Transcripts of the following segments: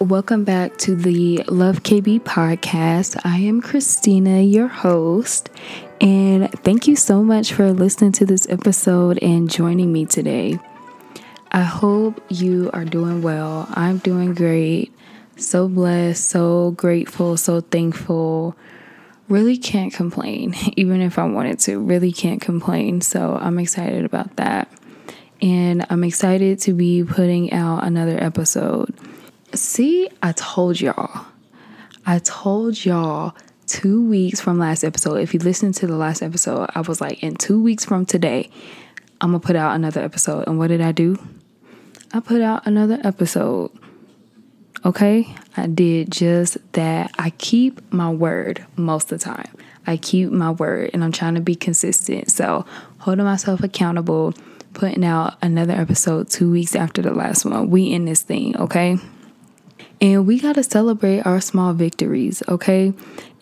Welcome back to the Love KB podcast. I am Kristina, your host, and thank you so much for listening to this episode and joining me today. I hope you are doing well. I'm doing great. So blessed, so grateful, so thankful. Really can't complain, even if I wanted to. Really can't complain. So I'm excited about that. And I'm excited to be putting out another episode. See, I told y'all. I told y'all two weeks from last episode. If you listened to the last episode, I was like, in two weeks from today, I'm gonna put out another episode. And what did I do? I put out another episode. Okay? I did just that. I keep my word most of the time. I keep my word and I'm trying to be consistent. So, holding myself accountable, putting out another episode two weeks after the last one. We in this thing, okay? And we got to celebrate our small victories, okay?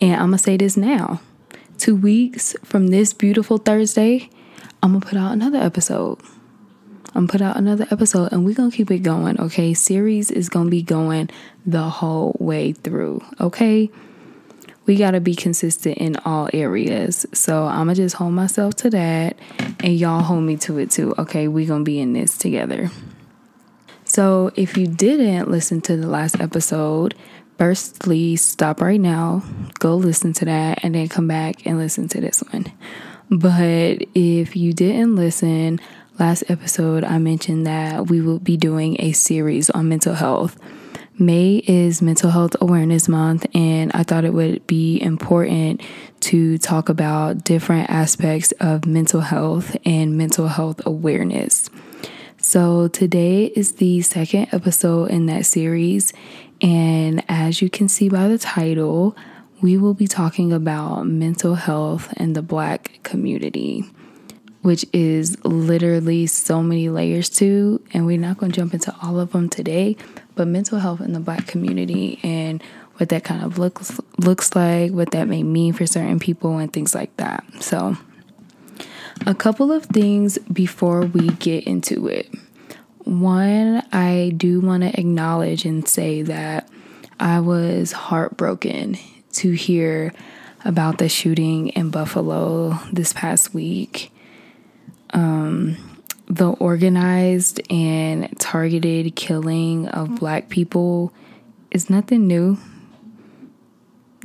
And I'm going to say this now. Two weeks from this beautiful Thursday, I'm going to put out another episode. I'm gonna put out another episode and we're gonna keep it going, okay? Series is gonna be going the whole way through, okay? We gotta be consistent in all areas. So I'm gonna just hold myself to that and y'all hold me to it too, okay? we gonna be in this together. So, if you didn't listen to the last episode, firstly, stop right now, go listen to that, and then come back and listen to this one. But if you didn't listen, last episode I mentioned that we will be doing a series on mental health. May is Mental Health Awareness Month, and I thought it would be important to talk about different aspects of mental health and mental health awareness. So, today is the second episode in that series. And as you can see by the title, we will be talking about mental health and the Black community, which is literally so many layers to. And we're not going to jump into all of them today, but mental health in the Black community and what that kind of looks looks like, what that may mean for certain people, and things like that. So, a couple of things before we get into it. One, I do want to acknowledge and say that I was heartbroken to hear about the shooting in Buffalo this past week. Um, the organized and targeted killing of black people is nothing new.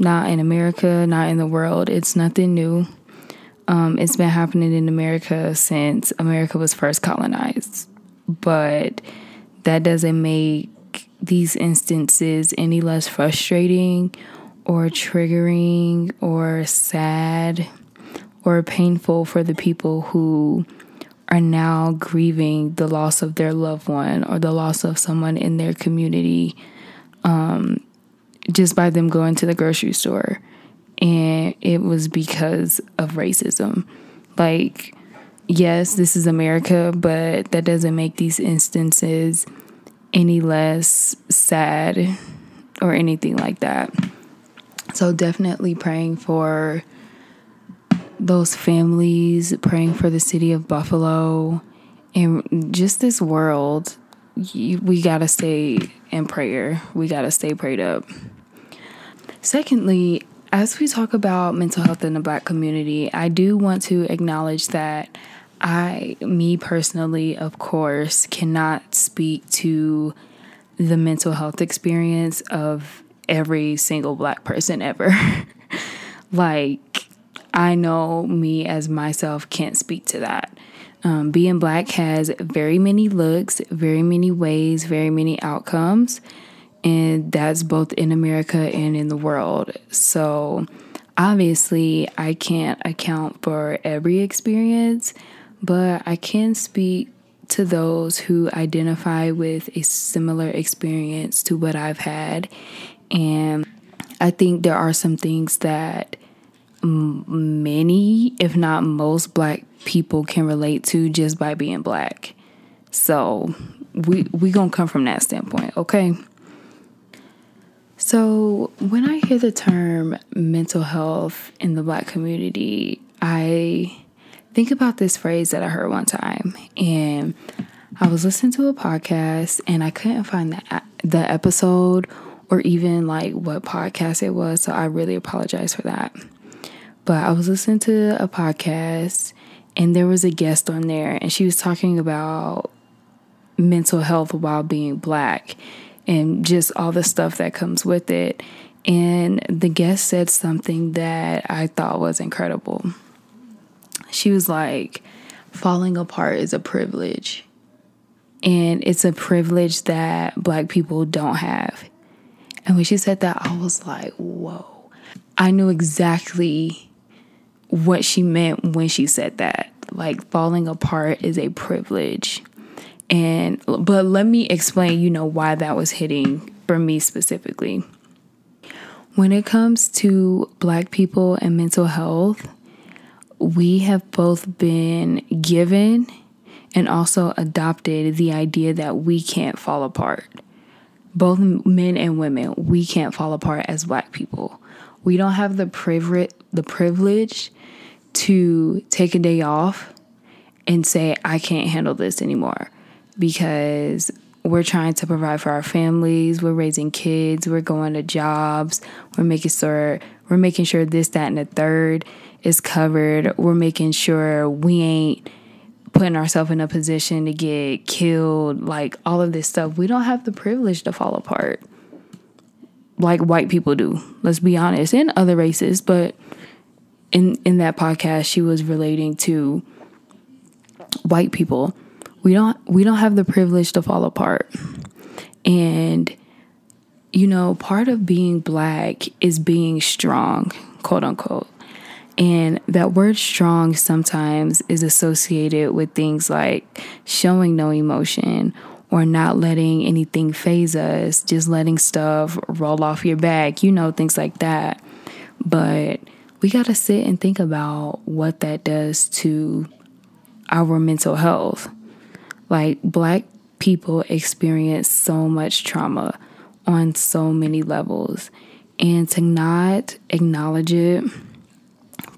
Not in America, not in the world. It's nothing new. Um, it's been happening in America since America was first colonized. But that doesn't make these instances any less frustrating or triggering or sad or painful for the people who are now grieving the loss of their loved one or the loss of someone in their community um, just by them going to the grocery store and it was because of racism. Like, yes, this is America, but that doesn't make these instances any less sad or anything like that. So, definitely praying for those families, praying for the city of Buffalo, and just this world. We gotta stay in prayer. We gotta stay prayed up. Secondly, as we talk about mental health in the black community, I do want to acknowledge that I, me personally, of course, cannot speak to the mental health experience of every single black person ever. like, I know me as myself can't speak to that. Um, being black has very many looks, very many ways, very many outcomes and that's both in America and in the world. So, obviously, I can't account for every experience, but I can speak to those who identify with a similar experience to what I've had. And I think there are some things that many, if not most, black people can relate to just by being black. So, we we to come from that standpoint, okay? So, when I hear the term mental health in the black community, I think about this phrase that I heard one time. And I was listening to a podcast and I couldn't find the the episode or even like what podcast it was, so I really apologize for that. But I was listening to a podcast and there was a guest on there and she was talking about mental health while being black and just all the stuff that comes with it. And the guest said something that I thought was incredible. She was like, falling apart is a privilege. And it's a privilege that black people don't have. And when she said that, I was like, whoa. I knew exactly what she meant when she said that. Like, falling apart is a privilege. And, but let me explain, you know, why that was hitting for me specifically. When it comes to black people and mental health, we have both been given and also adopted the idea that we can't fall apart. Both men and women, we can't fall apart as black people. We don't have the privilege the privilege to take a day off and say I can't handle this anymore because we're trying to provide for our families, we're raising kids, we're going to jobs, we're making sure we're making sure this that and the third is covered. We're making sure we ain't putting ourselves in a position to get killed, like all of this stuff. We don't have the privilege to fall apart like white people do. Let's be honest, and other races, but in in that podcast she was relating to white people. We don't we don't have the privilege to fall apart. And you know, part of being black is being strong, quote unquote. And that word strong sometimes is associated with things like showing no emotion or not letting anything faze us, just letting stuff roll off your back, you know, things like that. But we got to sit and think about what that does to our mental health. Like, black people experience so much trauma on so many levels, and to not acknowledge it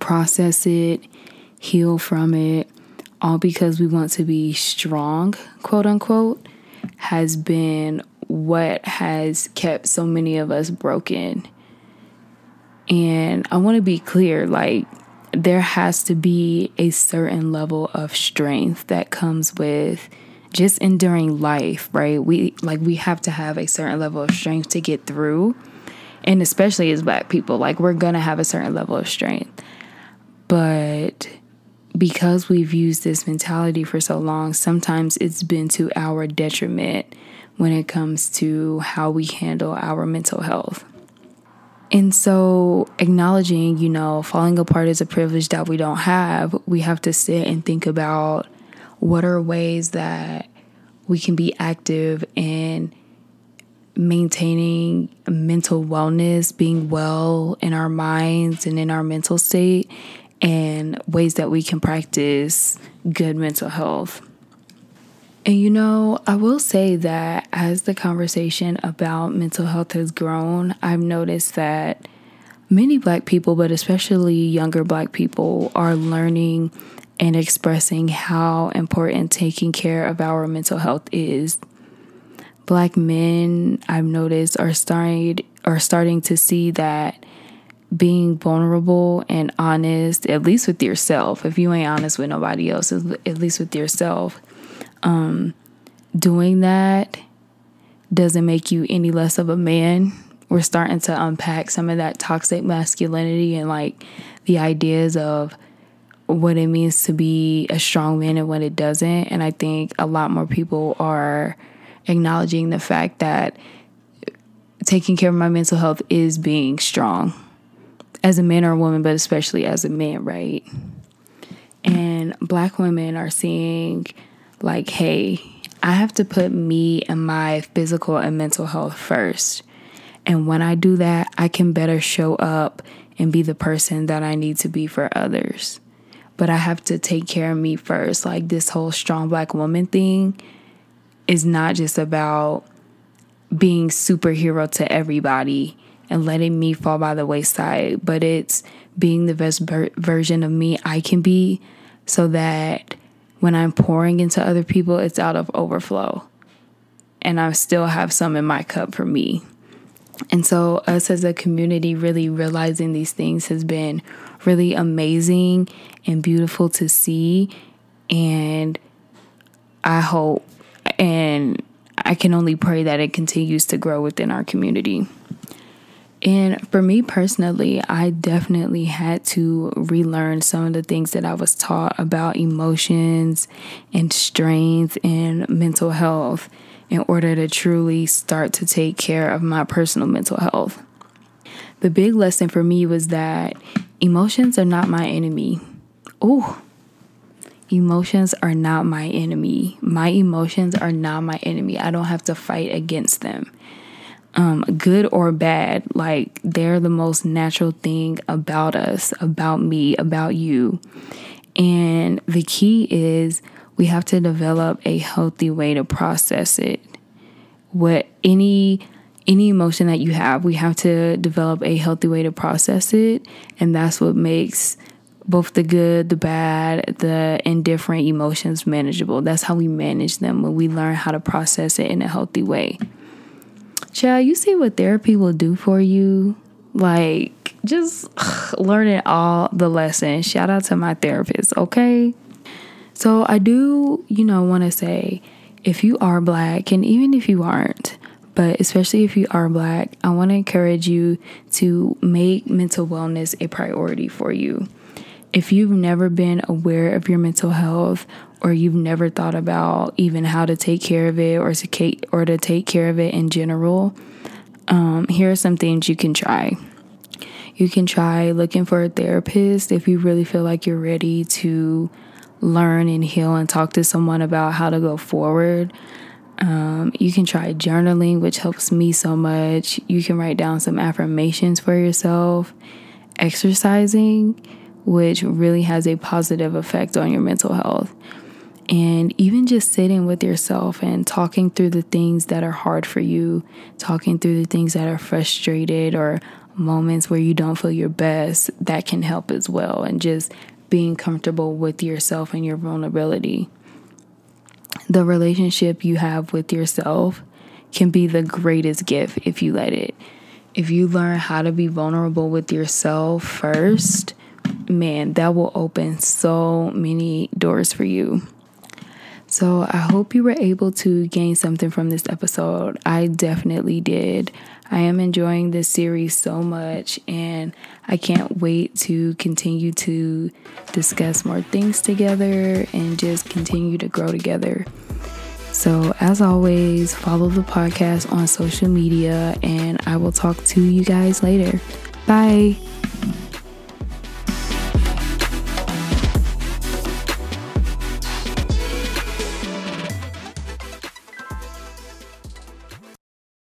process it, heal from it, all because we want to be strong, quote unquote, has been what has kept so many of us broken. And I want to be clear like, there has to be a certain level of strength that comes with just enduring life, right? We like we have to have a certain level of strength to get through. And especially as black people, like we're going to have a certain level of strength. But because we've used this mentality for so long, sometimes it's been to our detriment when it comes to how we handle our mental health. And so, acknowledging, you know, falling apart is a privilege that we don't have, we have to sit and think about what are ways that we can be active in maintaining mental wellness, being well in our minds and in our mental state, and ways that we can practice good mental health. And you know, I will say that as the conversation about mental health has grown, I've noticed that many black people, but especially younger black people, are learning and expressing how important taking care of our mental health is. Black men, I've noticed, are starting are starting to see that being vulnerable and honest, at least with yourself, if you ain't honest with nobody else, at least with yourself, um, doing that doesn't make you any less of a man. We're starting to unpack some of that toxic masculinity and like the ideas of what it means to be a strong man and what it doesn't. And I think a lot more people are acknowledging the fact that taking care of my mental health is being strong as a man or a woman, but especially as a man, right? And black women are seeing, like, hey, I have to put me and my physical and mental health first. And when I do that, I can better show up and be the person that I need to be for others. But I have to take care of me first. Like, this whole strong black woman thing is not just about being superhero to everybody and letting me fall by the wayside, but it's being the best ver- version of me I can be so that when I'm pouring into other people, it's out of overflow. And I still have some in my cup for me. And so, us as a community really realizing these things has been really amazing and beautiful to see. And I hope and I can only pray that it continues to grow within our community. And for me personally, I definitely had to relearn some of the things that I was taught about emotions and strength and mental health in order to truly start to take care of my personal mental health. The big lesson for me was that emotions are not my enemy. Oh, emotions are not my enemy. My emotions are not my enemy. I don't have to fight against them. Um, good or bad, like they're the most natural thing about us, about me, about you. And the key is we have to develop a healthy way to process it. What any any emotion that you have, we have to develop a healthy way to process it, and that's what makes both the good, the bad, the indifferent emotions manageable. That's how we manage them when we learn how to process it in a healthy way. Child, you see what therapy will do for you? Like, just ugh, learning all the lessons. Shout out to my therapist, okay? So, I do, you know, want to say if you are black, and even if you aren't, but especially if you are black, I want to encourage you to make mental wellness a priority for you if you've never been aware of your mental health or you've never thought about even how to take care of it or to or to take care of it in general, um, here are some things you can try. You can try looking for a therapist if you really feel like you're ready to learn and heal and talk to someone about how to go forward. Um, you can try journaling, which helps me so much. You can write down some affirmations for yourself. Exercising which really has a positive effect on your mental health. And even just sitting with yourself and talking through the things that are hard for you, talking through the things that are frustrated or moments where you don't feel your best, that can help as well. And just being comfortable with yourself and your vulnerability. The relationship you have with yourself can be the greatest gift if you let it. If you learn how to be vulnerable with yourself first, man, that will open so many doors for you. So, I hope you were able to gain something from this episode. I definitely did. I am enjoying this series so much, and I can't wait to continue to discuss more things together and just continue to grow together. So, as always, follow the podcast on social media, and I will talk to you guys later. Bye.